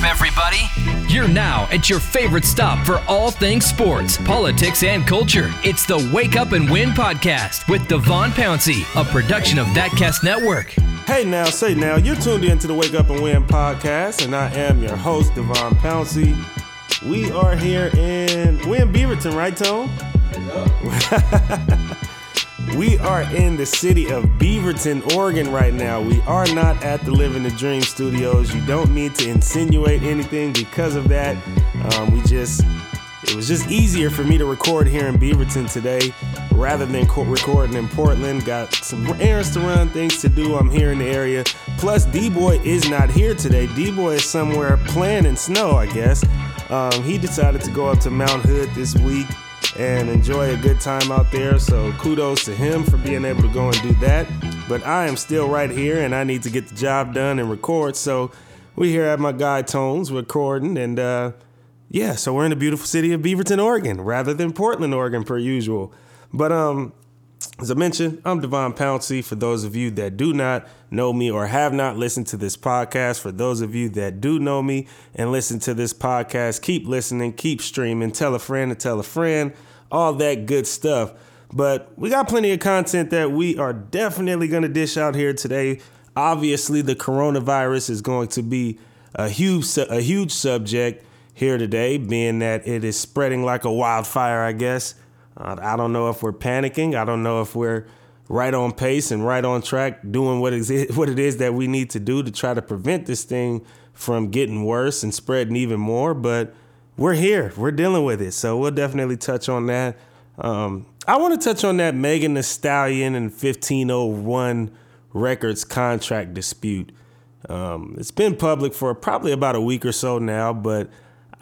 up, everybody. You're now at your favorite stop for all things sports, politics, and culture. It's the Wake Up and Win podcast with Devon Pouncey, a production of ThatCast Network. Hey now, say now, you're tuned in to the Wake Up and Win podcast, and I am your host, Devon Pouncey. We are here in we in Beaverton, right, Tone? we are in the city of Beaverton, Oregon right now. We are not at the Living the Dream studios. You don't need to insinuate anything because of that. Um, we just it was just easier for me to record here in Beaverton today rather than co- recording in Portland. Got some errands to run, things to do. I'm here in the area. Plus, D Boy is not here today. D Boy is somewhere playing in snow, I guess. Um, he decided to go up to Mount Hood this week and enjoy a good time out there. So kudos to him for being able to go and do that. But I am still right here and I need to get the job done and record. So we here at my guy Tones recording and uh, yeah, so we're in the beautiful city of Beaverton, Oregon, rather than Portland, Oregon, per usual. But um, as I mentioned, I'm Devon Pouncey. For those of you that do not know me or have not listened to this podcast, for those of you that do know me and listen to this podcast, keep listening, keep streaming, tell a friend to tell a friend, all that good stuff. But we got plenty of content that we are definitely going to dish out here today. Obviously, the coronavirus is going to be a huge a huge subject here today, being that it is spreading like a wildfire, I guess. Uh, I don't know if we're panicking. I don't know if we're right on pace and right on track doing what is it, what it is that we need to do to try to prevent this thing from getting worse and spreading even more. But we're here. We're dealing with it. So we'll definitely touch on that. Um, I want to touch on that Megan Thee Stallion and 1501 Records contract dispute. Um, it's been public for probably about a week or so now, but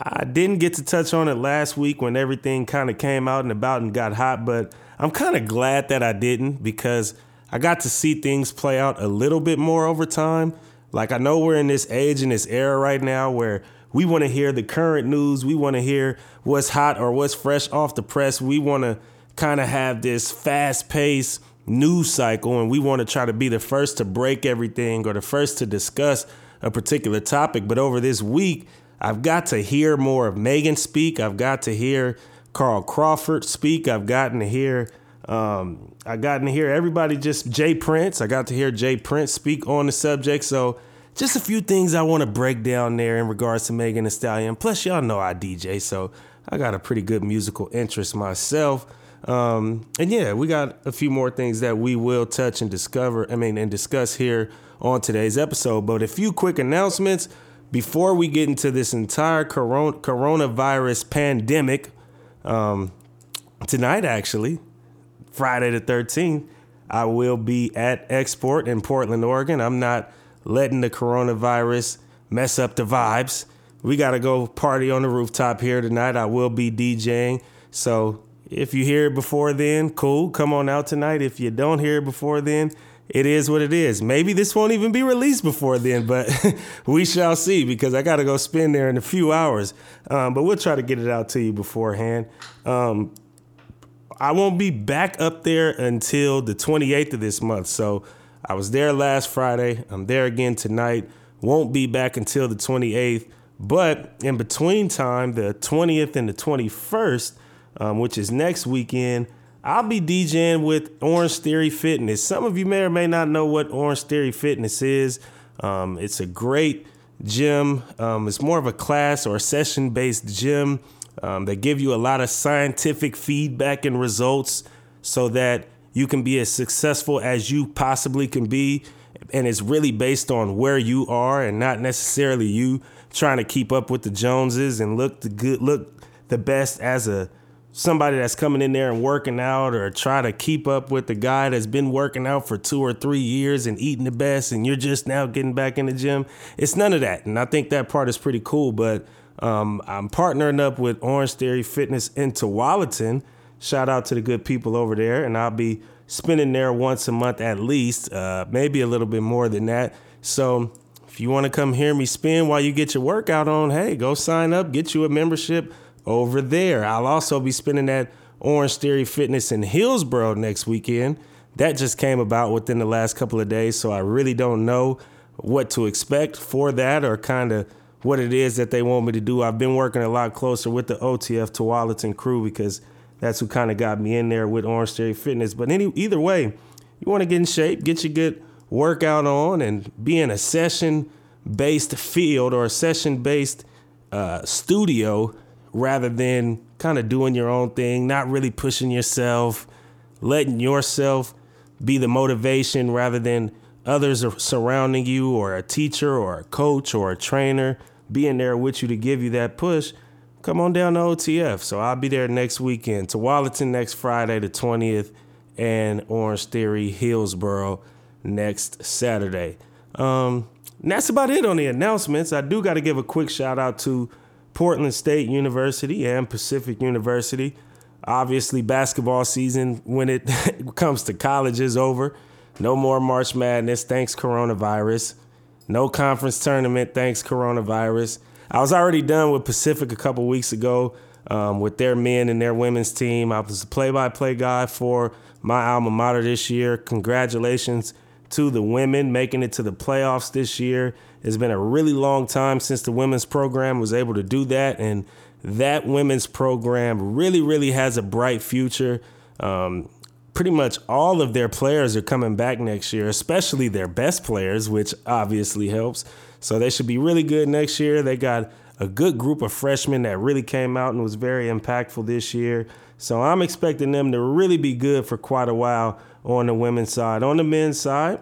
I didn't get to touch on it last week when everything kind of came out and about and got hot, but I'm kind of glad that I didn't because I got to see things play out a little bit more over time. Like, I know we're in this age and this era right now where we want to hear the current news, we want to hear what's hot or what's fresh off the press. We want to kind of have this fast paced news cycle and we want to try to be the first to break everything or the first to discuss a particular topic. But over this week, I've got to hear more of Megan speak. I've got to hear Carl Crawford speak. I've gotten to hear um, I gotten to hear everybody just Jay Prince. I got to hear Jay Prince speak on the subject. So just a few things I want to break down there in regards to Megan Thee Stallion. Plus, y'all know I DJ, so I got a pretty good musical interest myself. Um, and yeah, we got a few more things that we will touch and discover. I mean, and discuss here on today's episode. But a few quick announcements before we get into this entire corona, coronavirus pandemic, um, tonight actually, Friday the 13th, I will be at Export in Portland, Oregon. I'm not letting the coronavirus mess up the vibes. We got to go party on the rooftop here tonight. I will be DJing. So if you hear it before then, cool. Come on out tonight. If you don't hear it before then, it is what it is. Maybe this won't even be released before then, but we shall see because I got to go spend there in a few hours. Um, but we'll try to get it out to you beforehand. Um, I won't be back up there until the 28th of this month. So I was there last Friday. I'm there again tonight. Won't be back until the 28th. But in between time, the 20th and the 21st, um, which is next weekend, I'll be DJing with Orange Theory Fitness. Some of you may or may not know what Orange Theory Fitness is. Um, it's a great gym. Um, it's more of a class or session based gym. Um, they give you a lot of scientific feedback and results so that you can be as successful as you possibly can be. And it's really based on where you are and not necessarily you trying to keep up with the Joneses and look the good, look the best as a somebody that's coming in there and working out or try to keep up with the guy that's been working out for two or three years and eating the best and you're just now getting back in the gym. It's none of that. And I think that part is pretty cool. But um, I'm partnering up with Orange Theory Fitness in Tualatin. Shout out to the good people over there. And I'll be spending there once a month at least, uh, maybe a little bit more than that. So if you want to come hear me spin while you get your workout on, hey, go sign up, get you a membership over there. I'll also be spending at Orange Theory Fitness in Hillsboro next weekend. That just came about within the last couple of days, so I really don't know what to expect for that or kind of what it is that they want me to do. I've been working a lot closer with the OTF Tualatin crew because that's who kind of got me in there with Orange Theory Fitness. But any either way, you want to get in shape, get your good workout on, and be in a session based field or a session based uh, studio rather than kind of doing your own thing, not really pushing yourself, letting yourself be the motivation rather than others surrounding you or a teacher or a coach or a trainer being there with you to give you that push, come on down to OTF. So I'll be there next weekend. Tualatin next Friday, the 20th, and Orange Theory, Hillsboro next Saturday. Um, that's about it on the announcements. I do got to give a quick shout out to Portland State University and Pacific University. Obviously, basketball season when it comes to college is over. No more March Madness, thanks coronavirus. No conference tournament, thanks coronavirus. I was already done with Pacific a couple weeks ago um, with their men and their women's team. I was the play-by-play guy for my alma mater this year. Congratulations to the women making it to the playoffs this year. It's been a really long time since the women's program was able to do that, and that women's program really, really has a bright future. Um, pretty much all of their players are coming back next year, especially their best players, which obviously helps. So they should be really good next year. They got a good group of freshmen that really came out and was very impactful this year. So I'm expecting them to really be good for quite a while on the women's side. On the men's side,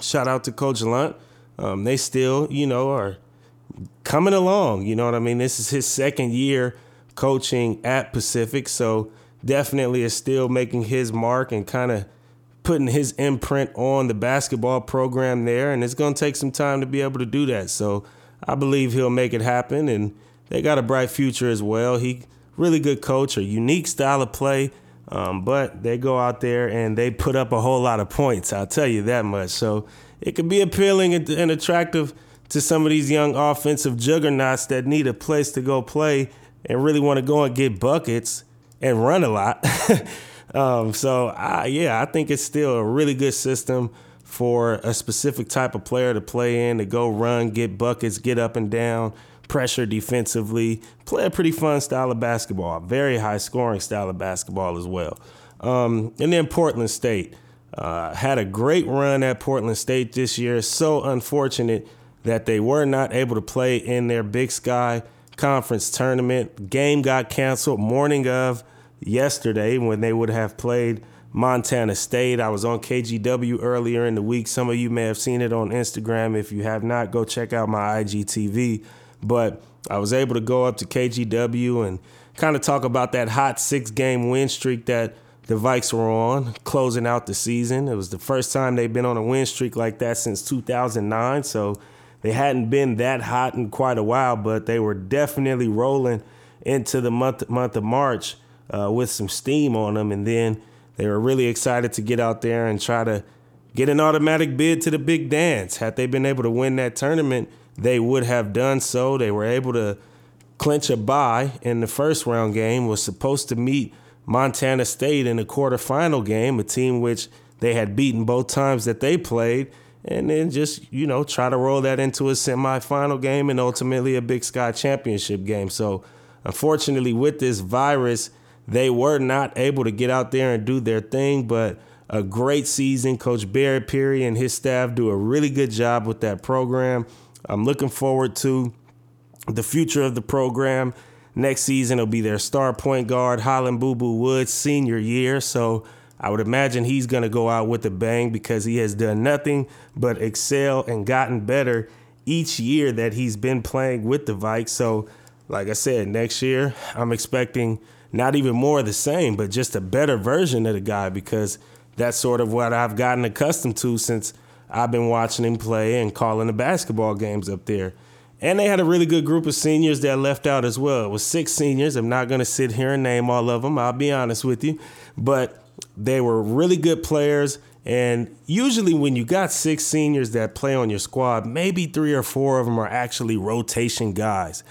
shout out to Coach Lunt. Um, they still, you know, are coming along. You know what I mean? This is his second year coaching at Pacific, so definitely is still making his mark and kind of putting his imprint on the basketball program there. And it's going to take some time to be able to do that. So I believe he'll make it happen. And they got a bright future as well. He really good coach, a unique style of play. Um, but they go out there and they put up a whole lot of points. I'll tell you that much. So it could be appealing and attractive to some of these young offensive juggernauts that need a place to go play and really want to go and get buckets and run a lot. um, so I, yeah, I think it's still a really good system for a specific type of player to play in to go run, get buckets, get up and down, pressure defensively, play a pretty fun style of basketball, very high scoring style of basketball as well. Um, and then Portland State uh, had a great run at Portland State this year. So unfortunate that they were not able to play in their Big Sky Conference tournament. Game got canceled morning of yesterday when they would have played Montana State. I was on KGW earlier in the week. Some of you may have seen it on Instagram. If you have not, go check out my IGTV. But I was able to go up to KGW and kind of talk about that hot six game win streak that the Vikes were on, closing out the season. It was the first time they've been on a win streak like that since 2009. So they hadn't been that hot in quite a while, but they were definitely rolling into the month month of March uh, with some steam on them, and then they were really excited to get out there and try to get an automatic bid to the big dance. Had they been able to win that tournament, they would have done so. They were able to clinch a bye in the first round game. Was supposed to meet Montana State in the quarterfinal game, a team which they had beaten both times that they played, and then just you know try to roll that into a semifinal game and ultimately a Big Sky championship game. So, unfortunately, with this virus they were not able to get out there and do their thing, but a great season. Coach Barret Peery and his staff do a really good job with that program. I'm looking forward to the future of the program. Next season will be their star point guard, Holland Boo Boo Woods, senior year. So I would imagine he's going to go out with a bang because he has done nothing but excel and gotten better each year that he's been playing with the Vikes. So, like I said, next year I'm expecting not even more of the same, but just a better version of the guy because that's sort of what I've gotten accustomed to since I've been watching him play and calling the basketball games up there. And they had a really good group of seniors that left out as well. It was six seniors. I'm not going to sit here and name all of them, I'll be honest with you. But they were really good players. And usually, when you got six seniors that play on your squad, maybe three or four of them are actually rotation guys.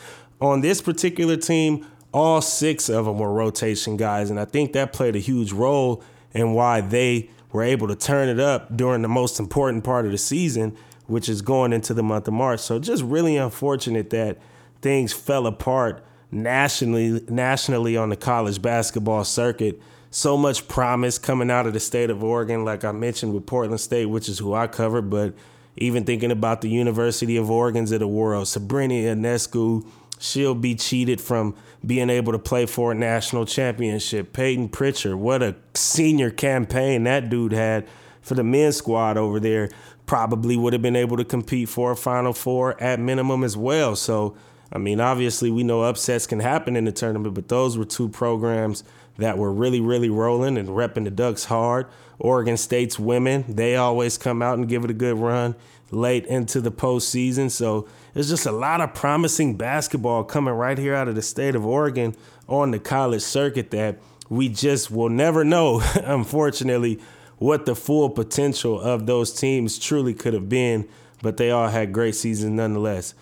On this particular team, all six of them were rotation guys. And I think that played a huge role in why they were able to turn it up during the most important part of the season, which is going into the month of March. So just really unfortunate that things fell apart nationally nationally on the college basketball circuit. So much promise coming out of the state of Oregon, like I mentioned with Portland State, which is who I cover, but even thinking about the University of Oregon's of the world, Sabrina Ionescu, she'll be cheated from being able to play for a national championship. Payton Pritchard, what a senior campaign that dude had for the men's squad over there probably would have been able to compete for a Final Four at minimum as well. So, I mean, obviously, we know upsets can happen in the tournament, but those were two programs that were really, really rolling and repping the Ducks hard. Oregon State's women, they always come out and give it a good run late into the postseason. So, there's just a lot of promising basketball coming right here out of the state of Oregon on the college circuit that we just will never know, unfortunately what the full potential of those teams truly could have been, but they all had great seasons nonetheless.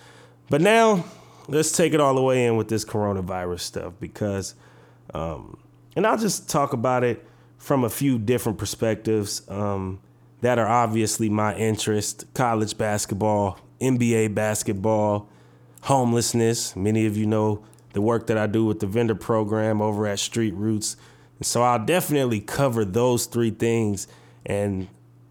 But now, let's take it all the way in with this coronavirus stuff because, um, and I'll just talk about it from a few different perspectives um, that are obviously my interest college basketball, NBA basketball, homelessness. Many of you know the work that I do with the vendor program over at Street Roots And so I'll definitely cover those three things in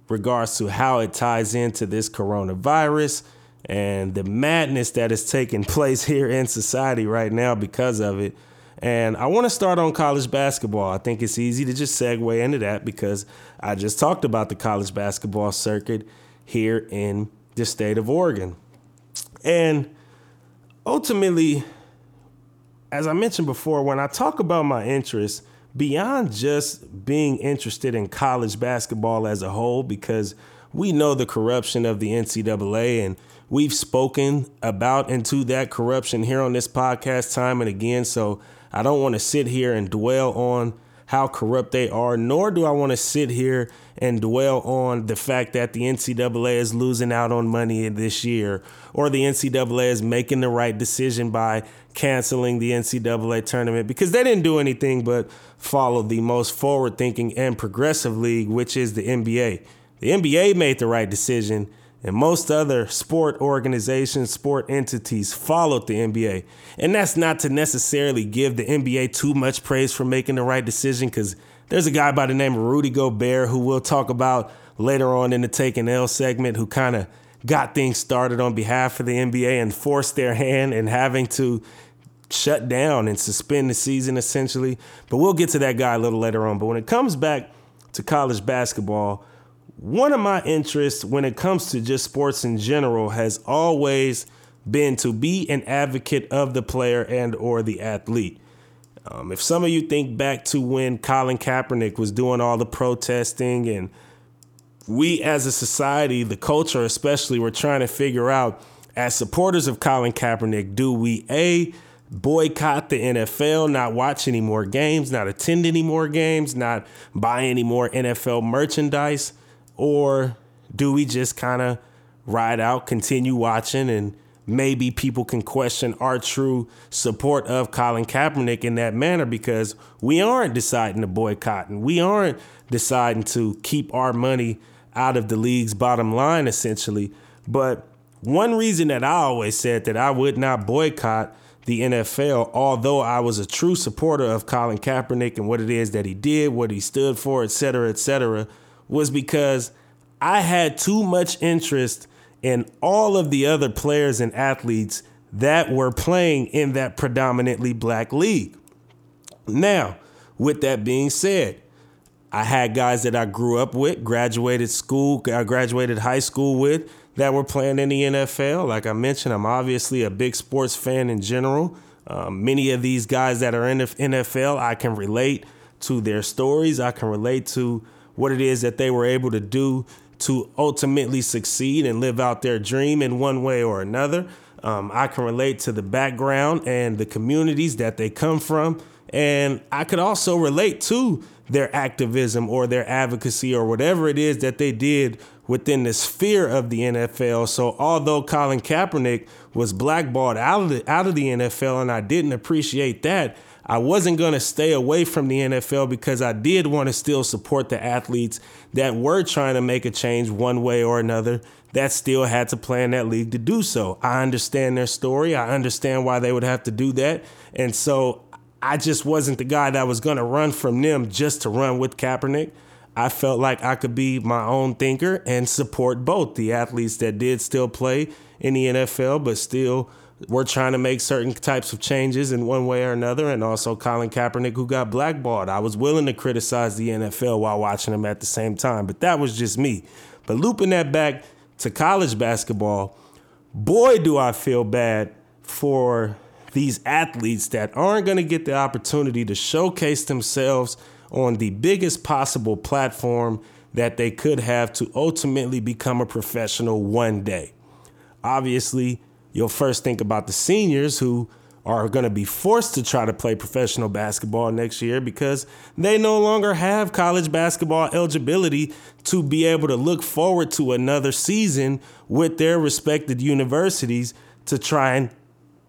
regards to how it ties into this coronavirus and the madness that is taking place here in society right now because of it. And I want to start on college basketball. I think it's easy to just segue into that because I just talked about the college basketball circuit here in the state of Oregon. And ultimately, as I mentioned before, when I talk about my interests, beyond just being interested in college basketball as a whole, because we know the corruption of the NCAA and we've spoken about into that corruption here on this podcast time and again. So I don't want to sit here and dwell on how corrupt they are, nor do I want to sit here and dwell on the fact that the NCAA is losing out on money this year, or the NCAA is making the right decision by canceling the NCAA tournament because they didn't do anything but follow the most forward thinking and progressive league, which is the NBA. The NBA made the right decision and most other sport organizations, sport entities followed the NBA. And that's not to necessarily give the NBA too much praise for making the right decision, because there's a guy by the name of Rudy Gobert who we'll talk about later on in the Take an L segment who kind of got things started on behalf of the NBA and forced their hand in having to shut down and suspend the season essentially. But we'll get to that guy a little later on. But when it comes back to college basketball, one of my interests when it comes to just sports in general has always been to be an advocate of the player and or the athlete. Um, if some of you think back to when Colin Kaepernick was doing all the protesting and we as a society, the culture especially, were trying to figure out as supporters of Colin Kaepernick, do we A, boycott the NFL, not watch any more games, not attend any more games, not buy any more NFL merchandise? Or do we just kind of ride out, continue watching, and maybe people can question our true support of Colin Kaepernick in that manner because we aren't deciding to boycott and we aren't deciding to keep our money out of the league's bottom line, essentially. But one reason that I always said that I would not boycott the NFL, although I was a true supporter of Colin Kaepernick and what it is that he did, what he stood for, et cetera, et cetera, was because I had too much interest in all of the other players and athletes that were playing in that predominantly black league. Now, with that being said, I had guys that I grew up with, graduated school, I graduated high school with that were playing in the NFL. Like I mentioned, I'm obviously a big sports fan in general. Um, many of these guys that are in the NFL, I can relate to their stories. I can relate to what it is that they were able to do to ultimately succeed and live out their dream in one way or another. Um, I can relate to the background and the communities that they come from. And I could also relate to their activism or their advocacy or whatever it is that they did within the sphere of the NFL. So although Colin Kaepernick was blackballed out of the, out of the NFL and I didn't appreciate that, I wasn't going to stay away from the NFL because I did want to still support the athletes that were trying to make a change one way or another that still had to play in that league to do so. I understand their story. I understand why they would have to do that. And so I just wasn't the guy that was going to run from them just to run with Kaepernick. I felt like I could be my own thinker and support both the athletes that did still play in the NFL, but still were trying to make certain types of changes in one way or another, and also Colin Kaepernick, who got blackballed. I was willing to criticize the NFL while watching them at the same time, but that was just me. But looping that back to college basketball, boy, do I feel bad for these athletes that aren't going to get the opportunity to showcase themselves on the biggest possible platform that they could have to ultimately become a professional one day. Obviously, you'll first think about the seniors who are going to be forced to try to play professional basketball next year because they no longer have college basketball eligibility to be able to look forward to another season with their respected universities to try and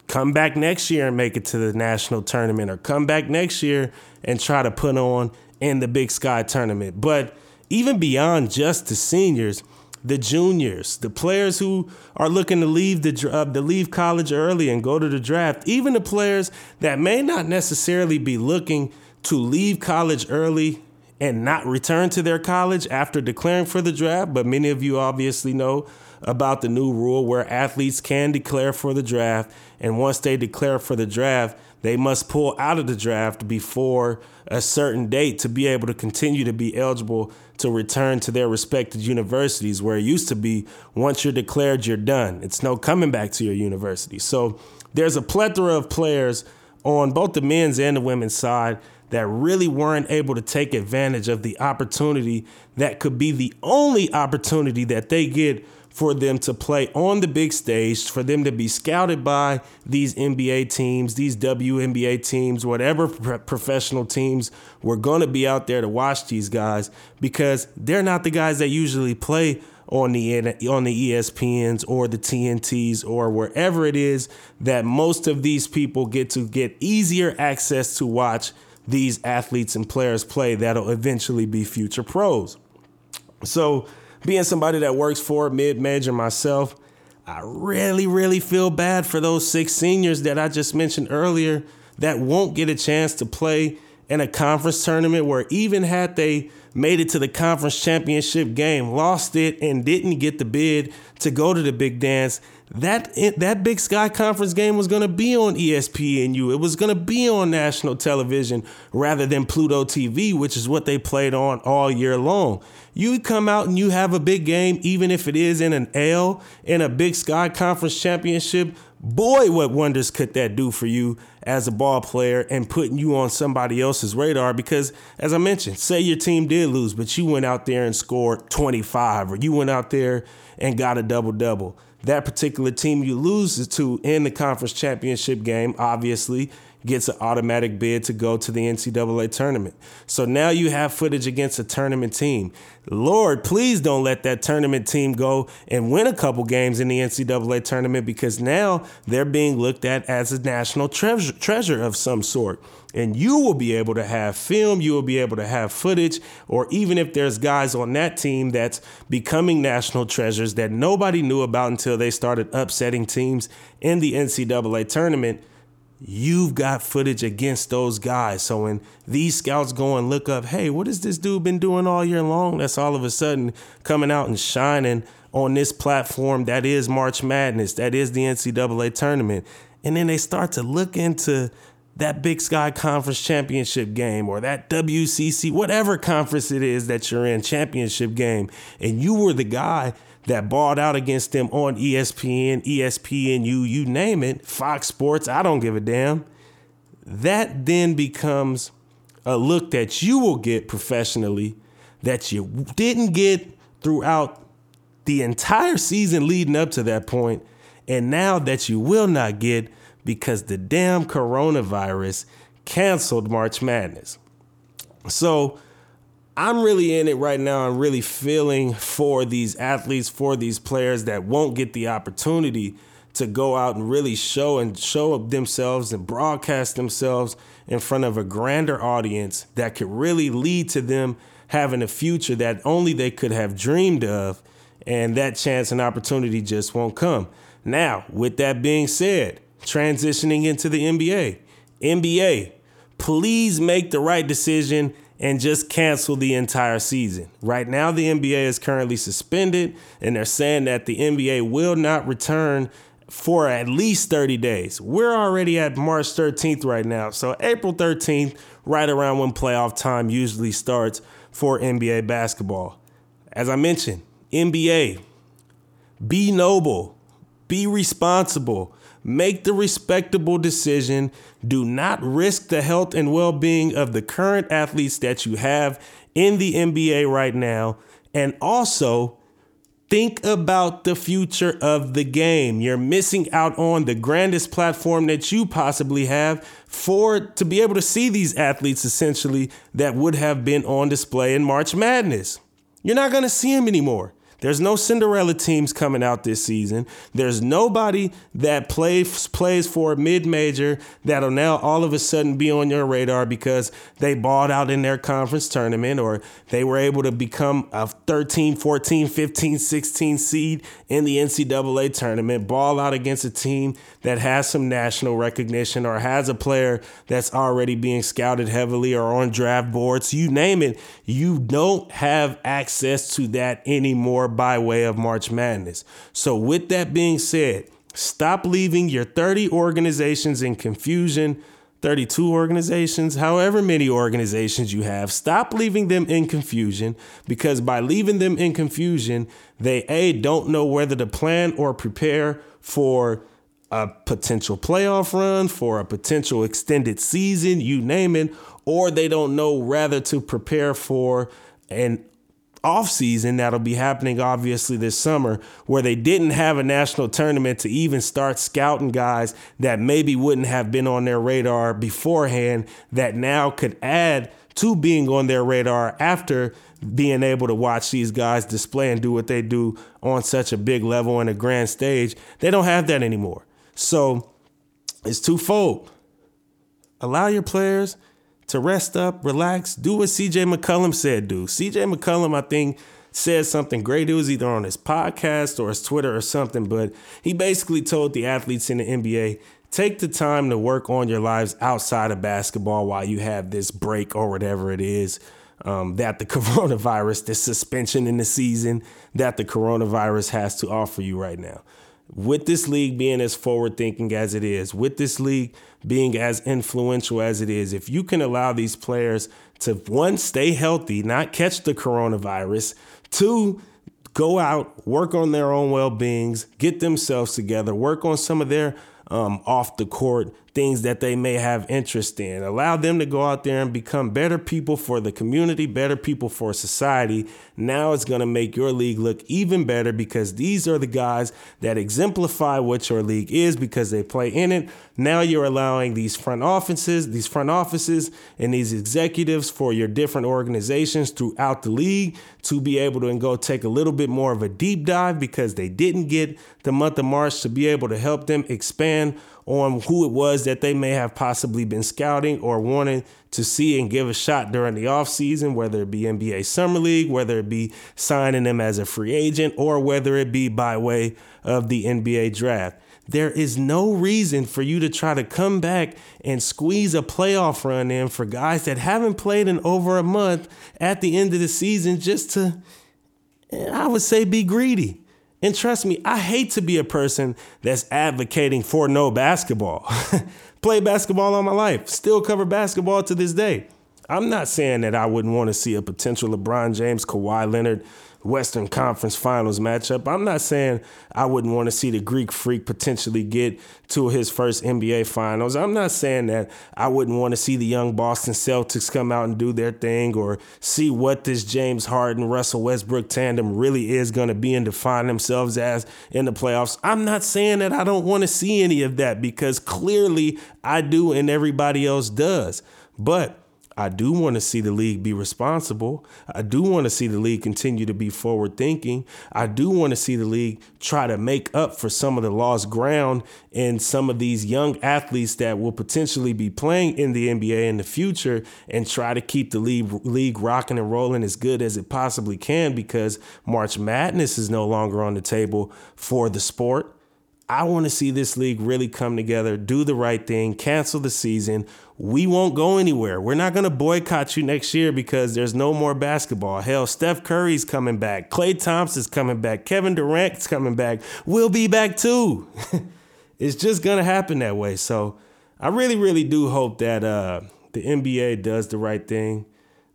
come back next year and make it to the national tournament or come back next year and try to put on in the Big Sky tournament. But even beyond just the seniors, the juniors, the players who are looking to leave the uh, to leave college early and go to the draft, even the players that may not necessarily be looking to leave college early and not return to their college after declaring for the draft, but many of you obviously know about the new rule where athletes can declare for the draft and once they declare for the draft, they must pull out of the draft before a certain date to be able to continue to be eligible to return to their respected universities, where it used to be once you're declared, you're done. It's no coming back to your university. So there's a plethora of players on both the men's and the women's side that really weren't able to take advantage of the opportunity that could be the only opportunity that they get for them to play on the big stage, for them to be scouted by these NBA teams, these WNBA teams, whatever pro- professional teams were going to be out there to watch these guys because they're not the guys that usually play on the on the ESPNs or the TNTs or wherever it is that most of these people get to get easier access to watch these athletes and players play that'll eventually be future pros. So being somebody that works for a mid major myself, I really, really feel bad for those six seniors that I just mentioned earlier that won't get a chance to play in a conference tournament where even had they made it to the conference championship game, lost it, and didn't get the bid to go to the big dance, that that Big Sky Conference game was going to be on ESPNU. It was going to be on national television rather than Pluto TV, which is what they played on all year long. You come out and you have a big game, even if it is in an L in a Big Sky Conference championship. Boy, what wonders could that do for you as a ball player and putting you on somebody else's radar? Because, as I mentioned, say your team did lose, but you went out there and scored 25, or you went out there and got a double double that particular team you lose to in the conference championship game, obviously, gets an automatic bid to go to the NCAA tournament. So now you have footage against a tournament team. Lord, please don't let that tournament team go and win a couple games in the NCAA tournament because now they're being looked at as a national treasure, treasure of some sort. And you will be able to have film, you will be able to have footage, or even if there's guys on that team that's becoming national treasures that nobody knew about until they started upsetting teams in the NCAA tournament you've got footage against those guys. So when these scouts go and look up, hey, what has this dude been doing all year long? That's all of a sudden coming out and shining on this platform that is March Madness, that is the NCAA tournament. And then they start to look into that Big Sky Conference championship game or that WCC, whatever conference it is that you're in, championship game, and you were the guy that balled out against them on ESPN, ESPNU, you name it, Fox Sports, I don't give a damn. That then becomes a look that you will get professionally that you didn't get throughout the entire season leading up to that point, and now that you will not get because the damn coronavirus canceled March Madness. So, I'm really in it right now. I'm really feeling for these athletes, for these players that won't get the opportunity to go out and really show and show up themselves and broadcast themselves in front of a grander audience that could really lead to them having a future that only they could have dreamed of and that chance and opportunity just won't come. Now, with that being said, transitioning into the NBA, NBA, please make the right decision and just cancel the entire season. Right now, the NBA is currently suspended, and they're saying that the NBA will not return for at least 30 days. We're already at March 13th right now. So, April 13th, right around when playoff time usually starts for NBA basketball. As I mentioned, NBA, be noble, be responsible, make the respectable decision. Do not risk the health and well being of the current athletes that you have in the NBA right now. And also, think about the future of the game. You're missing out on the grandest platform that you possibly have for to be able to see these athletes essentially that would have been on display in March Madness. You're not going to see them anymore. There's no Cinderella teams coming out this season. There's nobody that plays plays for a mid-major that'll now all of a sudden be on your radar because they balled out in their conference tournament or they were able to become a 13, 14, 15, 16 seed in the NCAA tournament, ball out against a team that has some national recognition or has a player that's already being scouted heavily or on draft boards, you name it, you don't have access to that anymore by way of March Madness. So, with that being said, stop leaving your 30 organizations in confusion. 32 organizations, however many organizations you have, stop leaving them in confusion because by leaving them in confusion, they A, don't know whether to plan or prepare for a potential playoff run, for a potential extended season, you name it, or they don't know rather to prepare for an off season that'll be happening obviously this summer where they didn't have a national tournament to even start scouting guys that maybe wouldn't have been on their radar beforehand that now could add to being on their radar after being able to watch these guys display and do what they do on such a big level on a grand stage. They don't have that anymore. So it's twofold. Allow your players to rest up, relax, do what CJ McCollum said do. CJ McCollum, I think, said something great. It was either on his podcast or his Twitter or something, but he basically told the athletes in the NBA take the time to work on your lives outside of basketball while you have this break or whatever it is um, that the coronavirus, this suspension in the season that the coronavirus has to offer you right now with this league being as forward thinking as it is, with this league being as influential as it is, if you can allow these players to one, stay healthy, not catch the coronavirus, two, go out, work on their own well beings, get themselves together, work on some of their um, off the court things that they may have interest in. Allow them to go out there and become better people for the community, better people for society. Now it's going to make your league look even better because these are the guys that exemplify what your league is because they play in it. Now you're allowing these front offices, these front offices and these executives for your different organizations throughout the league to be able to go take a little bit more of a deep dive because they didn't get the month of March to be able to help them expand on who it was that they may have possibly been scouting or wanting to see and give a shot during the offseason, whether it be NBA Summer League, whether it be signing them as a free agent, or whether it be by way of the NBA draft. There is no reason for you to try to come back and squeeze a playoff run in for guys that haven't played in over a month at the end of the season just to, eh, I would say, be greedy. And trust me, I hate to be a person that's advocating for no basketball. Play basketball all my life, still cover basketball to this day. I'm not saying that I wouldn't want to see a potential LeBron James, Kawhi Leonard, Western Conference Finals matchup. I'm not saying I wouldn't want to see the Greek Freak potentially get to his first NBA Finals. I'm not saying that I wouldn't want to see the young Boston Celtics come out and do their thing or see what this James Harden Russell Westbrook tandem really is going to be and define themselves as in the playoffs. I'm not saying that I don't want to see any of that because clearly I do and everybody else does. But I do want to see the league be responsible. I do want to see the league continue to be forward thinking. I do want to see the league try to make up for some of the lost ground in some of these young athletes that will potentially be playing in the NBA in the future and try to keep the league, league rocking and rolling as good as it possibly can because March Madness is no longer on the table for the sport. I want to see this league really come together, do the right thing, cancel the season. We won't go anywhere. We're not going to boycott you next year because there's no more basketball. Hell, Steph Curry's coming back. Klay Thompson's coming back. Kevin Durant's coming back. We'll be back too. it's just going to happen that way. So I really, really do hope that uh, the NBA does the right thing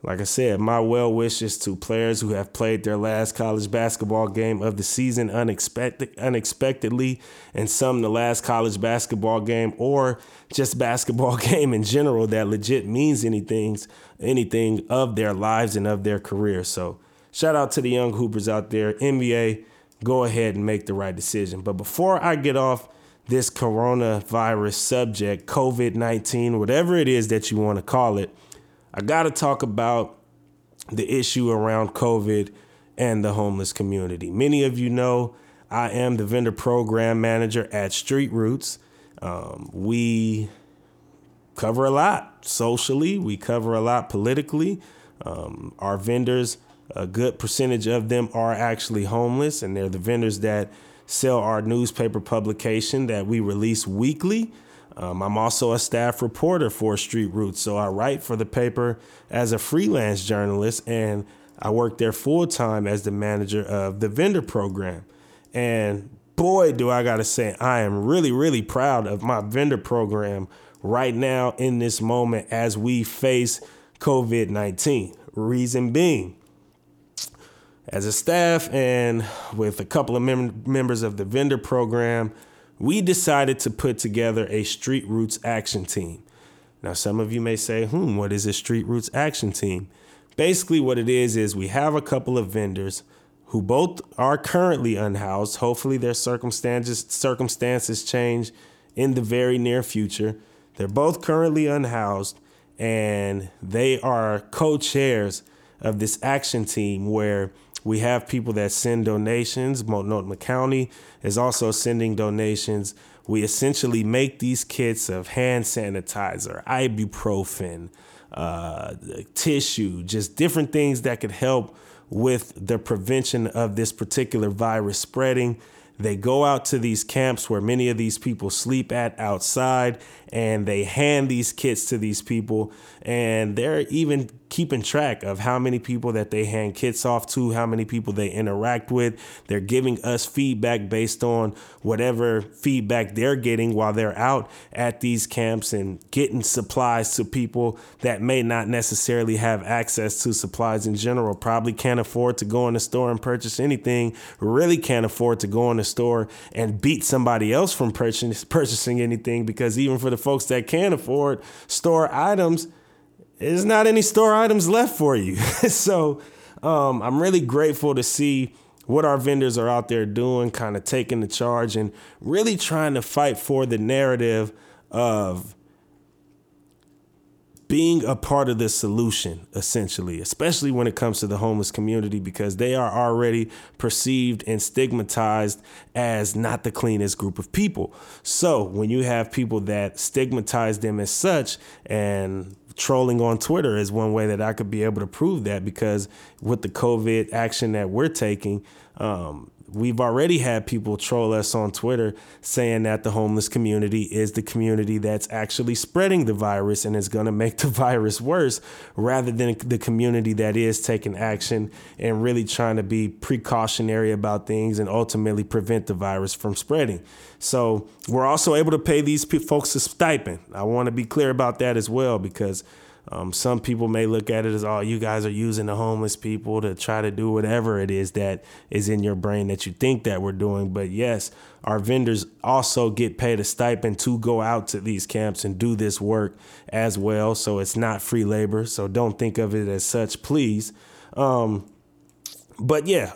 like I said, my well wishes to players who have played their last college basketball game of the season unexpected, unexpectedly, and some the last college basketball game or just basketball game in general that legit means anything, anything of their lives and of their career. So shout out to the young hoopers out there. NBA, go ahead and make the right decision. But before I get off this coronavirus subject, COVID 19, whatever it is that you want to call it, I got to talk about the issue around COVID and the homeless community. Many of you know I am the vendor program manager at Street Roots. Um, we cover a lot socially, we cover a lot politically. Um, our vendors, a good percentage of them are actually homeless, and they're the vendors that sell our newspaper publication that we release weekly. Um, I'm also a staff reporter for Street Roots, so I write for the paper as a freelance journalist, and I work there full time as the manager of the vendor program. And boy, do I gotta say, I am really, really proud of my vendor program right now in this moment as we face COVID 19. Reason being, as a staff and with a couple of mem- members of the vendor program, we decided to put together a Street Roots action team. Now, some of you may say, hmm, what is a Street Roots action team? Basically, what it is, is we have a couple of vendors who both are currently unhoused. Hopefully, their circumstances, circumstances change in the very near future. They're both currently unhoused, and they are co chairs of this action team where we have people that send donations. Multnomah County is also sending donations. We essentially make these kits of hand sanitizer, ibuprofen, uh, tissue, just different things that could help with the prevention of this particular virus spreading. They go out to these camps where many of these people sleep at outside and they hand these kits to these people and they're even keeping track of how many people that they hand kits off to, how many people they interact with. They're giving us feedback based on whatever feedback they're getting while they're out at these camps and getting supplies to people that may not necessarily have access to supplies in general, probably can't afford to go in the store and purchase anything, really can't afford to go in the store and beat somebody else from purchasing anything because even for the folks that can't afford store items, there's not any store items left for you. so um, I'm really grateful to see what our vendors are out there doing, kind of taking the charge and really trying to fight for the narrative of being a part of the solution, essentially, especially when it comes to the homeless community, because they are already perceived and stigmatized as not the cleanest group of people. So when you have people that stigmatize them as such and trolling on Twitter is one way that I could be able to prove that because with the COVID action that we're taking, um, we've already had people troll us on Twitter saying that the homeless community is the community that's actually spreading the virus and is going to make the virus worse rather than the community that is taking action and really trying to be precautionary about things and ultimately prevent the virus from spreading. So we're also able to pay these folks a stipend. I want to be clear about that as well because um, some people may look at it as, oh, you guys are using the homeless people to try to do whatever it is that is in your brain that you think that we're doing. But yes, our vendors also get paid a stipend to go out to these camps and do this work as well. So it's not free labor. So don't think of it as such, please. Um, but yeah,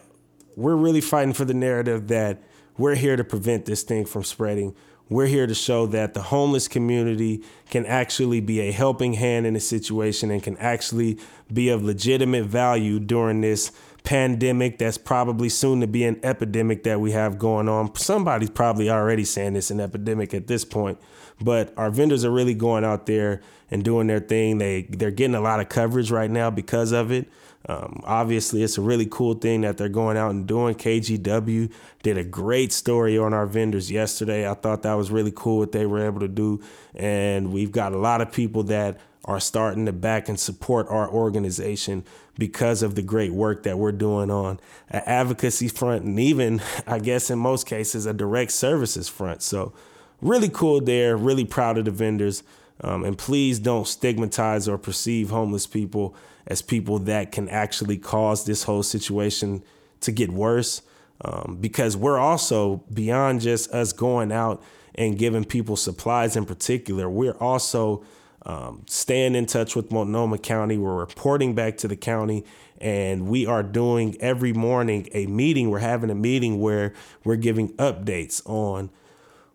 we're really fighting for the narrative that we're here to prevent this thing from spreading. We're here to show that the homeless community can actually be a helping hand in a situation and can actually be of legitimate value during this pandemic that's probably soon to be an epidemic that we have going on. Somebody's probably already saying it's an epidemic at this point, but our vendors are really going out there and doing their thing. They they're getting a lot of coverage right now because of it. Um, obviously, it's a really cool thing that they're going out and doing. KGW did a great story on our vendors yesterday. I thought that was really cool what they were able to do. And we've got a lot of people that are starting to back and support our organization because of the great work that we're doing on an advocacy front and even, I guess, in most cases, a direct services front. So, really cool there. Really proud of the vendors. Um, and please don't stigmatize or perceive homeless people as people that can actually cause this whole situation to get worse. Um, because we're also beyond just us going out and giving people supplies in particular, we're also um, staying in touch with Multnomah County. We're reporting back to the county, and we are doing every morning a meeting. We're having a meeting where we're giving updates on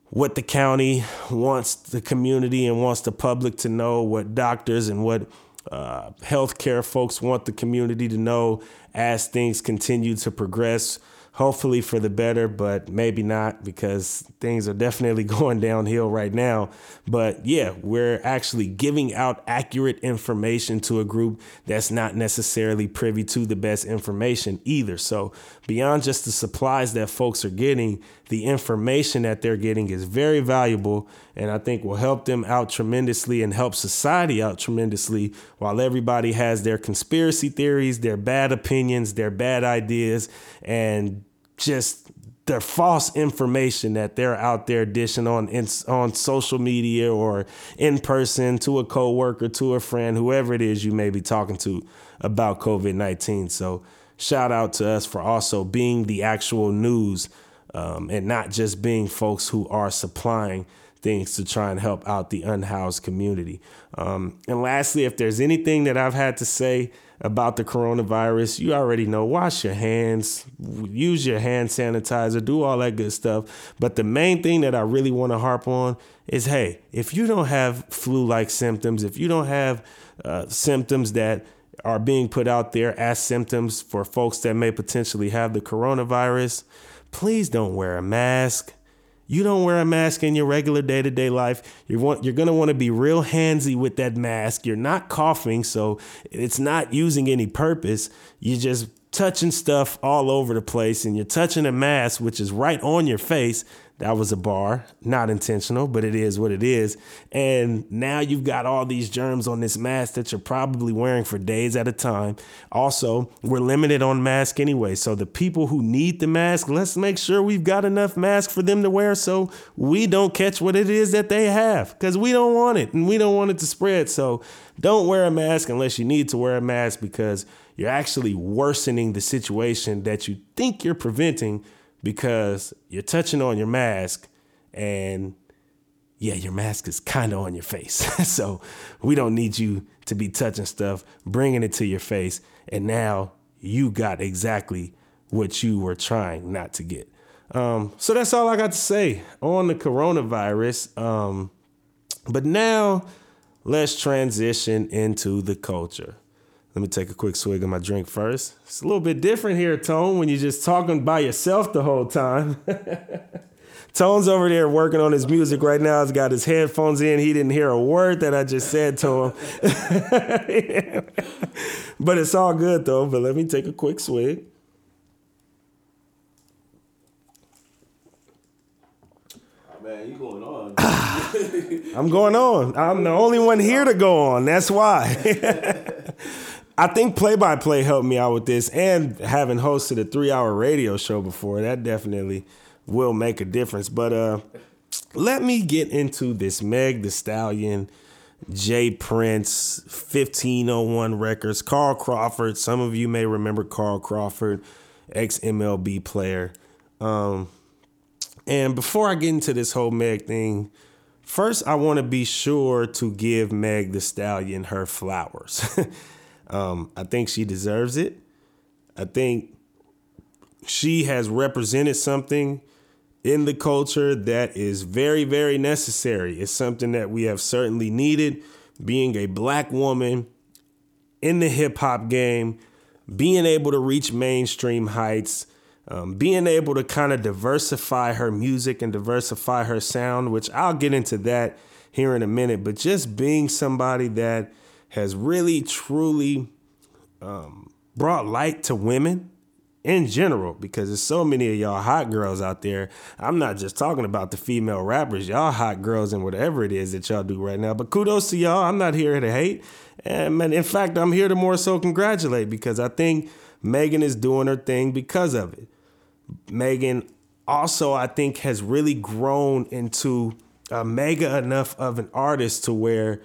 what the county wants the community and wants the public to know, what doctors and what uh, healthcare folks want the community to know as things continue to progress hopefully for the better, but maybe not because things are definitely going downhill right now. But yeah, we're actually giving out accurate information to a group that's not necessarily privy to the best information either. So, beyond just the supplies that folks are getting, the information that they're getting is very valuable and I think will help them out tremendously and help society out tremendously while everybody has their conspiracy theories, their bad opinions, their bad ideas, and just their false information that they're out there dishing on in, on social media or in person to a coworker, to a friend, whoever it is you may be talking to about COVID 19. So, shout out to us for also being the actual news um, and not just being folks who are supplying things to try and help out the unhoused community. Um, and lastly, if there's anything that I've had to say about the coronavirus, you already know wash your hands, use your hand sanitizer, do all that good stuff. But the main thing that I really want to harp on is hey, if you don't have flu like symptoms, if you don't have uh, symptoms that are being put out there as symptoms for folks that may potentially have the coronavirus, please don't wear a mask you don't wear a mask in your regular day to day life. You want, you're going to want to be real handsy with that mask. You're not coughing, so it's not using any purpose. You're just touching stuff all over the place and you're touching a mask, which is right on your face. That was a bar, not intentional, but it is what it is. And now you've got all these germs on this mask that you're probably wearing for days at a time. Also, we're limited on mask anyway. So the people who need the mask, let's make sure we've got enough mask for them to wear so we don't catch what it is that they have because we don't want it and we don't want it to spread. So don't wear a mask unless you need to wear a mask because you're actually worsening the situation that you think you're preventing because you're touching on your mask and yeah, your mask is kind of on your face. so we don't need you to be touching stuff, bringing it to your face. And now you got exactly what you were trying not to get. Um, so that's all I got to say on the coronavirus. Um, but now let's transition into the culture. Let me take a quick swig of my drink first. It's a little bit different here, Tone, when you're just talking by yourself the whole time. Tone's over there working on his music right now. He's got his headphones in. He didn't hear a word that I just said to him. but it's all good though. But let me take a quick swig. Man, you going on? I'm going on. I'm the only one here to go on. That's why. I think play by play helped me out with this, and having hosted a three hour radio show before, that definitely will make a difference. But uh, let me get into this Meg Thee Stallion, J. Prince, 1501 Records, Carl Crawford. Some of you may remember Carl Crawford, ex MLB player. Um, and before I get into this whole Meg thing, first I want to be sure to give Meg Thee Stallion her flowers. Um, I think she deserves it. I think she has represented something in the culture that is very, very necessary. It's something that we have certainly needed. Being a black woman in the hip hop game, being able to reach mainstream heights, um, being able to kind of diversify her music and diversify her sound, which I'll get into that here in a minute, but just being somebody that has really, truly um, brought light to women in general because there's so many of y'all hot girls out there. I'm not just talking about the female rappers, y'all hot girls and whatever it is that y'all do right now. But kudos to y'all. I'm not here to hate. And in fact, I'm here to more so congratulate because I think Megan is doing her thing because of it. Megan also, I think, has really grown into a mega enough of an artist to where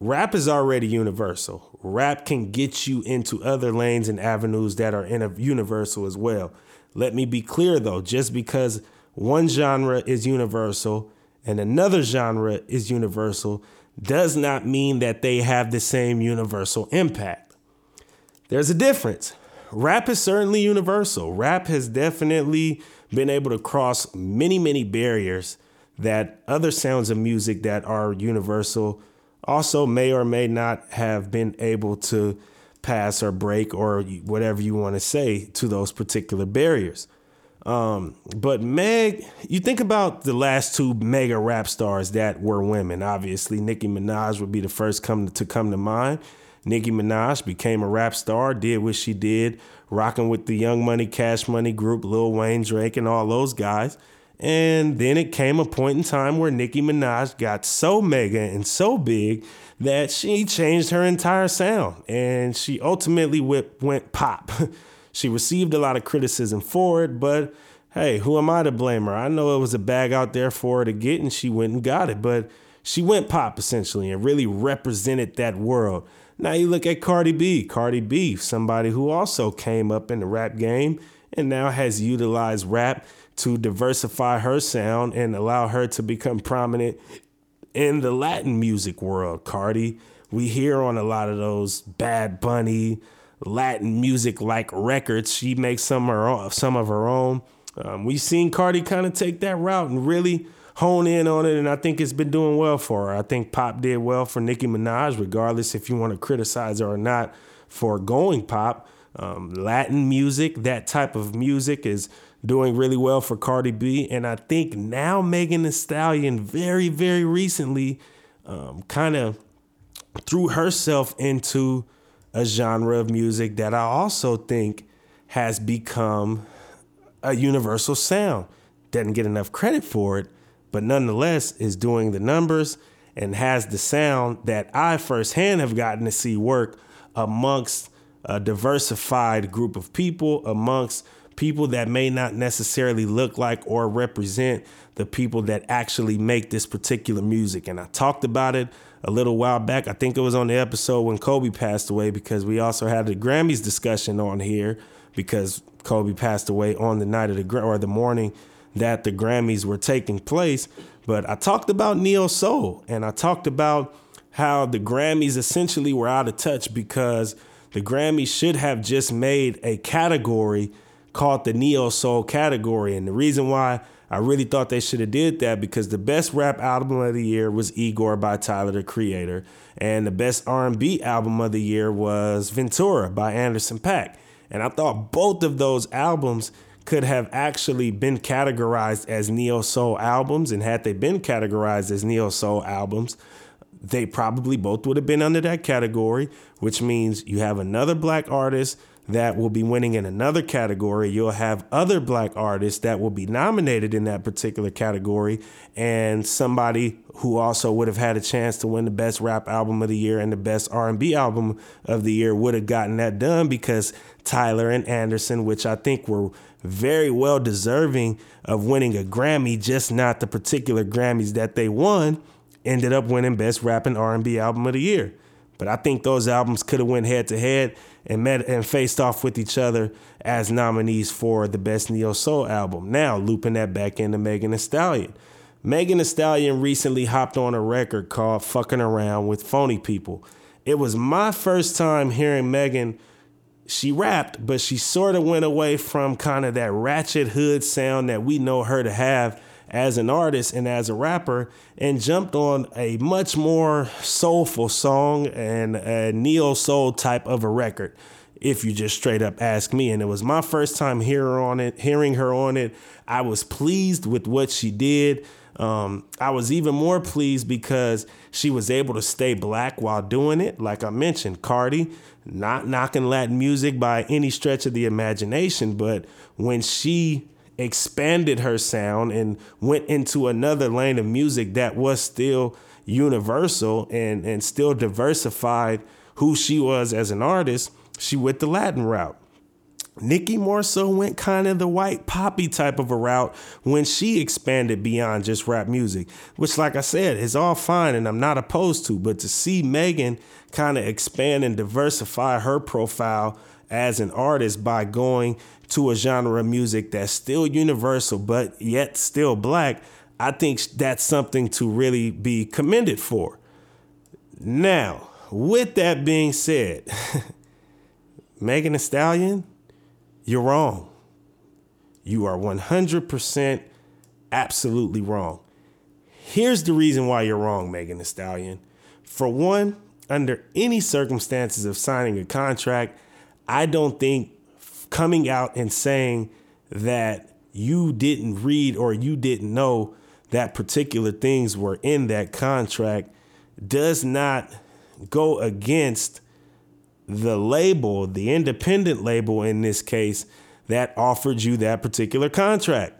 rap is already universal. Rap can get you into other lanes and avenues that are in a universal as well. Let me be clear though, just because one genre is universal and another genre is universal does not mean that they have the same universal impact. There's a difference. Rap is certainly universal. Rap has definitely been able to cross many, many barriers that other sounds of music that are universal also may or may not have been able to pass or break or whatever you want to say to those particular barriers. Um, but Meg, you think about the last two mega rap stars that were women. Obviously, Nicki Minaj would be the first come to come to mind. Nicki Minaj became a rap star, did what she did, rocking with the Young Money, Cash Money group, Lil Wayne, Drake, and all those guys. And then it came a point in time where Nicki Minaj got so mega and so big that she changed her entire sound and she ultimately went, went pop. she received a lot of criticism for it, but hey, who am I to blame her? I know it was a bag out there for her to get and she went and got it, but she went pop essentially and really represented that world. Now you look at Cardi B. Cardi B, somebody who also came up in the rap game and now has utilized rap to diversify her sound and allow her to become prominent in the Latin music world. Cardi, we hear on a lot of those Bad Bunny, Latin music like records. She makes some of her own, some of her own. Um, we've seen Cardi kind of take that route and really hone in on it, and I think it's been doing well for her. I think Pop did well for Nicki Minaj, regardless if you want to criticize her or not for going pop. Um, Latin music, that type of music is doing really well for Cardi B. And I think now Megan Thee Stallion very, very recently um, kind of threw herself into a genre of music that I also think has become a universal sound. Doesn't get enough credit for it, but nonetheless is doing the numbers and has the sound that I firsthand have gotten to see work amongst a diversified group of people, amongst people that may not necessarily look like or represent the people that actually make this particular music. And I talked about it a little while back. I think it was on the episode when Kobe passed away because we also had the Grammys discussion on here because Kobe passed away on the night of the or the morning that the Grammys were taking place. But I talked about neo soul and I talked about how the Grammys essentially were out of touch because the Grammys should have just made a category called the neo soul category. And the reason why I really thought they should have did that because the best rap album of the year was Igor by Tyler the Creator, and the best R&B album of the year was Ventura by Anderson .Paak. And I thought both of those albums could have actually been categorized as neo soul albums, and had they been categorized as neo soul albums, they probably both would have been under that category, which means you have another black artist that will be winning in another category. You'll have other black artists that will be nominated in that particular category, and somebody who also would have had a chance to win the best rap album of the year and the best R&B album of the year would have gotten that done because Tyler and Anderson, which I think were very well deserving of winning a Grammy, just not the particular Grammys that they won, ended up winning best rap and R&B album of the year. But I think those albums could have went head to head and met and faced off with each other as nominees for the best neo soul album. Now looping that back into Megan Thee Stallion. Megan Thee Stallion recently hopped on a record called "Fucking Around with Phony People." It was my first time hearing Megan she rapped, but she sort of went away from kind of that ratchet hood sound that we know her to have as an artist and as a rapper and jumped on a much more soulful song and a neo soul type of a record if you just straight up ask me. And it was my first time hear on it hearing her on it. I was pleased with what she did. Um, i was even more pleased because she was able to stay black while doing it. Like i mentioned cardi not knocking latin music by any stretch of the imagination but when she expanded her sound and went into another lane of music that was still universal and, and still diversified who she was as an artist, she went the Latin route. Nicki more so went kind of the white poppy type of a route when she expanded beyond just rap music, which, like I said, is all fine and I'm not opposed to. But to see Megan kind of expand and diversify her profile as an artist by going to a genre of music that's still universal but yet still black, I think that's something to really be commended for. Now, with that being said, Megan Thee Stallion, you're wrong. You are 100% absolutely wrong. Here's the reason why you're wrong, Megan Thee Stallion. For one, under any circumstances of signing a contract, I don't think coming out and saying that you didn't read or you didn't know that particular things were in that contract does not go against the label, the independent label in this case, that offered you that particular contract.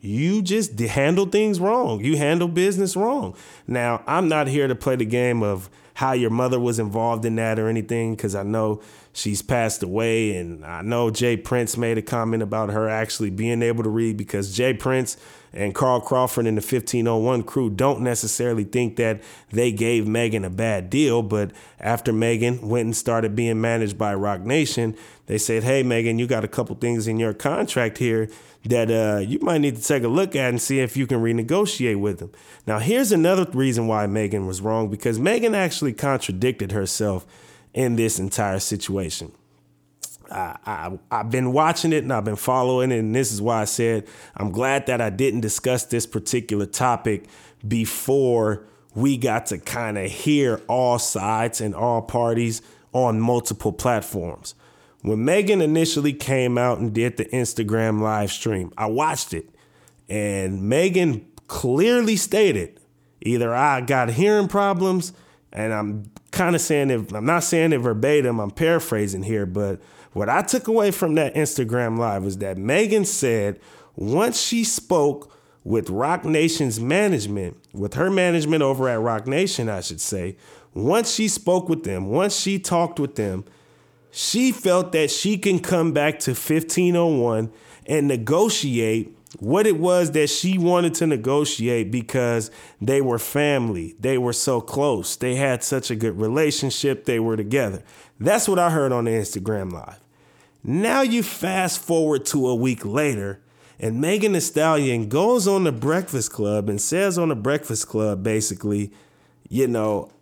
You just handle things wrong. You handle business wrong. Now, I'm not here to play the game of how your mother was involved in that or anything, because I know she's passed away. And I know J. Prince made a comment about her actually being able to read because J. Prince and Carl Crawford and the 1501 crew don't necessarily think that they gave Megan a bad deal. But after Megan went and started being managed by Roc Nation, they said, Hey, Megan, you got a couple things in your contract here that uh, you might need to take a look at and see if you can renegotiate with them. Now, here's another reason why Megan was wrong because Megan actually contradicted herself in this entire situation. I, I, I've been watching it and I've been following it, and this is why I said I'm glad that I didn't discuss this particular topic before we got to kind of hear all sides and all parties on multiple platforms. When Megan initially came out and did the Instagram live stream, I watched it, and Megan clearly stated either I got hearing problems, and I'm kind of saying it, I'm not saying it verbatim, I'm paraphrasing here, but what I took away from that Instagram live was that Megan said once she spoke with Roc Nation's management, with her management over at Rock Nation, I should say, once she spoke with them, once she talked with them, she felt that she can come back to 1501 and negotiate what it was that she wanted to negotiate because they were family. They were so close. They had such a good relationship. They were together. That's what I heard on the Instagram Live. Now you fast forward to a week later, and Megan Thee Stallion goes on the Breakfast Club and says on the Breakfast Club, basically, you know,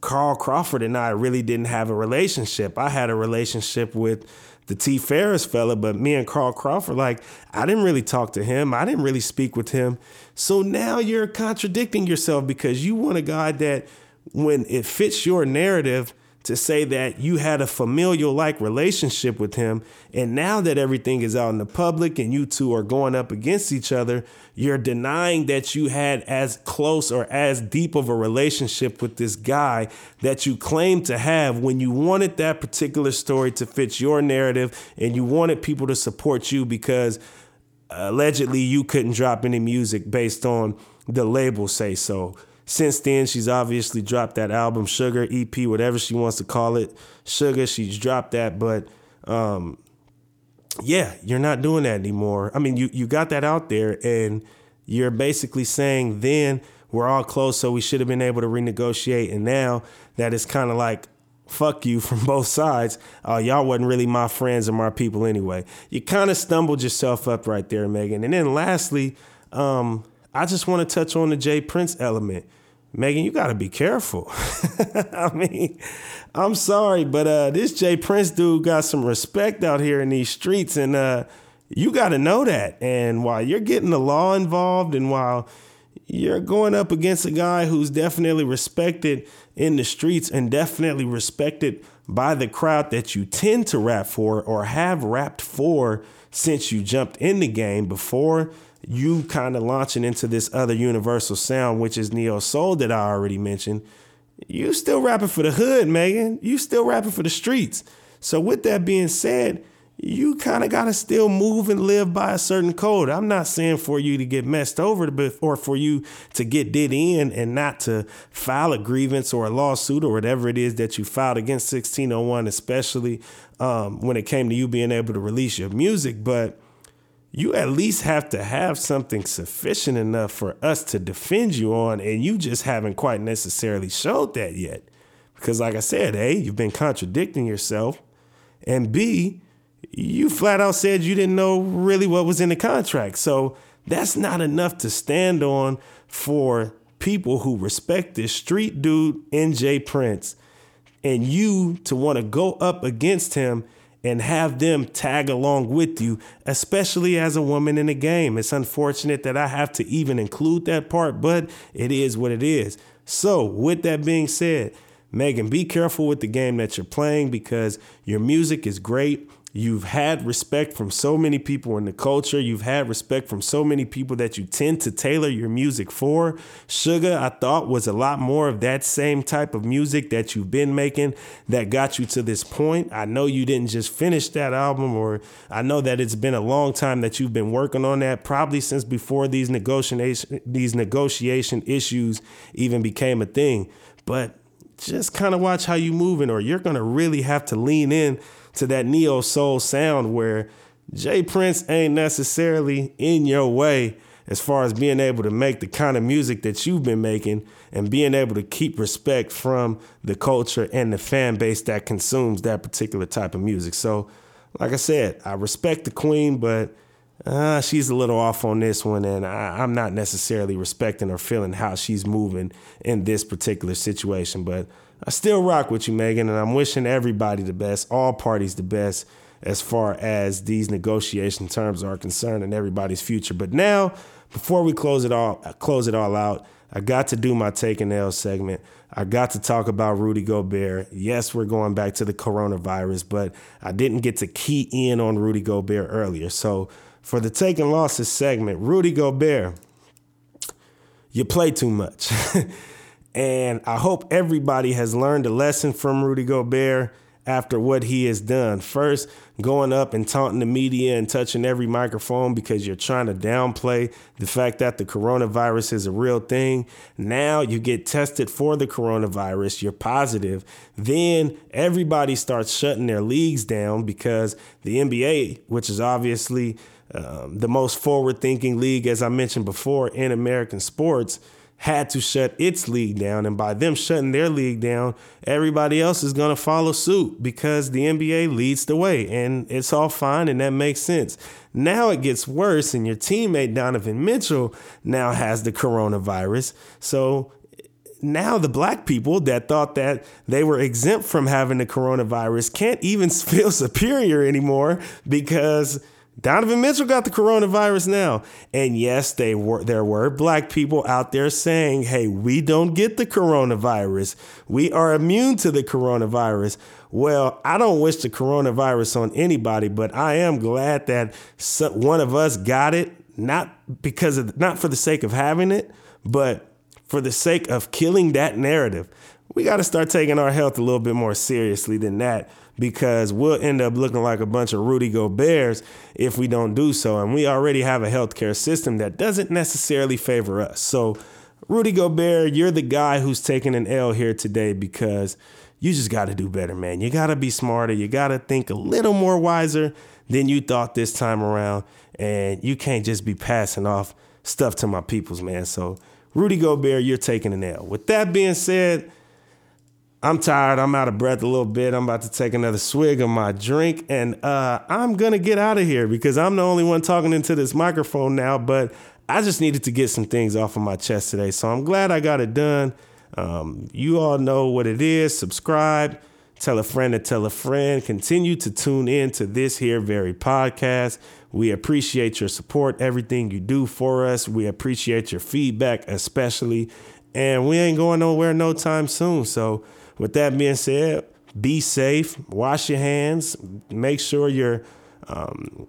Carl Crawford and I really didn't have a relationship. I had a relationship with the T Ferris fella, but me and Carl Crawford, like, I didn't really talk to him. I didn't really speak with him. So now you're contradicting yourself because you want a guy that, when it fits your narrative, to say that you had a familial like relationship with him. And now that everything is out in the public and you two are going up against each other, you're denying that you had as close or as deep of a relationship with this guy that you claimed to have when you wanted that particular story to fit your narrative and you wanted people to support you because allegedly you couldn't drop any music based on the label say so. Since then, she's obviously dropped that album, Suga EP, whatever she wants to call it. Suga, she's dropped that, but um, yeah, you're not doing that anymore. I mean, you you got that out there, and you're basically saying then we're all close, so we should have been able to renegotiate, and now that it's kind of like fuck you from both sides. Uh, y'all wasn't really my friends or my people anyway. You kind of stumbled yourself up right there, Megan. And then lastly, um, I just want to touch on the J. Prince element. Megan, you got to be careful. I mean, I'm sorry, but uh, this J. Prince dude got some respect out here in these streets, and uh, you got to know that. And while you're getting the law involved, and while you're going up against a guy who's definitely respected in the streets and definitely respected by the crowd that you tend to rap for or have rapped for since you jumped in the game before you kind of launching into this other universal sound, which is neo soul that I already mentioned. You still rapping for the hood, Megan. You still rapping for the streets. So with that being said, you kind of got to still move and live by a certain code. I'm not saying for you to get messed over or for you to get did in and not to file a grievance or a lawsuit or whatever it is that you filed against 1601, especially um, when it came to you being able to release your music. But you at least have to have something sufficient enough for us to defend you on, and you just haven't quite necessarily showed that yet. Because, like I said, A, you've been contradicting yourself, and B, you flat out said you didn't know really what was in the contract. So that's not enough to stand on for people who respect this street dude, NJ Prince, and you to want to go up against him and have them tag along with you, especially as a woman in the game. It's unfortunate that I have to even include that part, but it is what it is. So, with that being said, Megan, be careful with the game that you're playing because your music is great. You've had respect from so many people in the culture. You've had respect from so many people that you tend to tailor your music for. Suga, I thought, was a lot more of that same type of music that you've been making that got you to this point. I know you didn't just finish that album, or I know that it's been a long time that you've been working on that, probably since before these negotiation these negotiation issues even became a thing. But just kind of watch how you moving, or you're gonna really have to lean in to that neo soul sound where J. Prince ain't necessarily in your way as far as being able to make the kind of music that you've been making and being able to keep respect from the culture and the fan base that consumes that particular type of music. So, like I said, I respect the queen, but uh, she's a little off on this one, and I, I'm not necessarily respecting or feeling how she's moving in this particular situation. But I still rock with you, Megan, and I'm wishing everybody the best, all parties the best, as far as these negotiation terms are concerned and everybody's future. But now, before we close it all, uh, close it all out, I got to do my take and L segment. I got to talk about Rudy Gobert. Yes, we're going back to the coronavirus, but I didn't get to key in on Rudy Gobert earlier. So for the take and losses segment, Rudy Gobert, you play too much. And I hope everybody has learned a lesson from Rudy Gobert after what he has done. First, going up and taunting the media and touching every microphone because you're trying to downplay the fact that the coronavirus is a real thing. Now you get tested for the coronavirus, you're positive. Then everybody starts shutting their leagues down because the NBA, which is obviously um, the most forward thinking league, as I mentioned before, in American sports had to shut its league down. And by them shutting their league down, everybody else is going to follow suit because the NBA leads the way. And it's all fine and that makes sense. Now it gets worse, and your teammate Donovan Mitchell now has the coronavirus. So now the black people that thought that they were exempt from having the coronavirus can't even feel superior anymore because Donovan Mitchell got the coronavirus now. And yes, they were there were black people out there saying, "Hey, we don't get the coronavirus. We are immune to the coronavirus." Well, I don't wish the coronavirus on anybody, but I am glad that one of us got it, not because of not for the sake of having it, but for the sake of killing that narrative. We got to start taking our health a little bit more seriously than that because we'll end up looking like a bunch of Rudy Goberts if we don't do so. And we already have a healthcare system that doesn't necessarily favor us. So, Rudy Gobert, you're the guy who's taking an L here today because you just got to do better, man. You got to be smarter. You got to think a little more wiser than you thought this time around. And you can't just be passing off stuff to my peoples, man. So, Rudy Gobert, you're taking an L. With that being said, I'm tired. I'm out of breath a little bit. I'm about to take another swig of my drink and uh, I'm going to get out of here because I'm the only one talking into this microphone now. But I just needed to get some things off of my chest today. So I'm glad I got it done. Um, you all know what it is. Subscribe, tell a friend to tell a friend. Continue to tune in to this here very podcast. We appreciate your support, everything you do for us. We appreciate your feedback, especially. And we ain't going nowhere no time soon. So, with that being said, be safe, wash your hands, make sure you're um,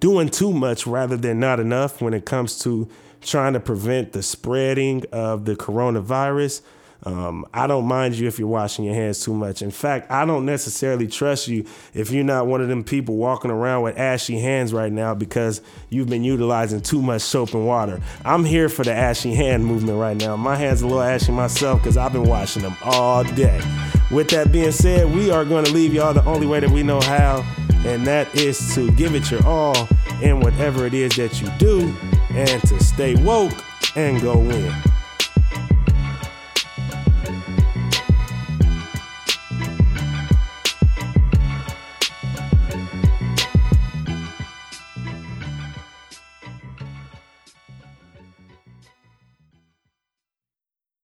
doing too much rather than not enough when it comes to trying to prevent the spreading of the coronavirus. Um, I don't mind you if you're washing your hands too much. In fact, I don't necessarily trust you if you're not one of them people walking around with ashy hands right now because you've been utilizing too much soap and water. I'm here for the ashy hand movement right now. My hands are a little ashy myself because I've been washing them all day. With that being said, we are going to leave y'all the only way that we know how, and that is to give it your all in whatever it is that you do and to stay woke and go in.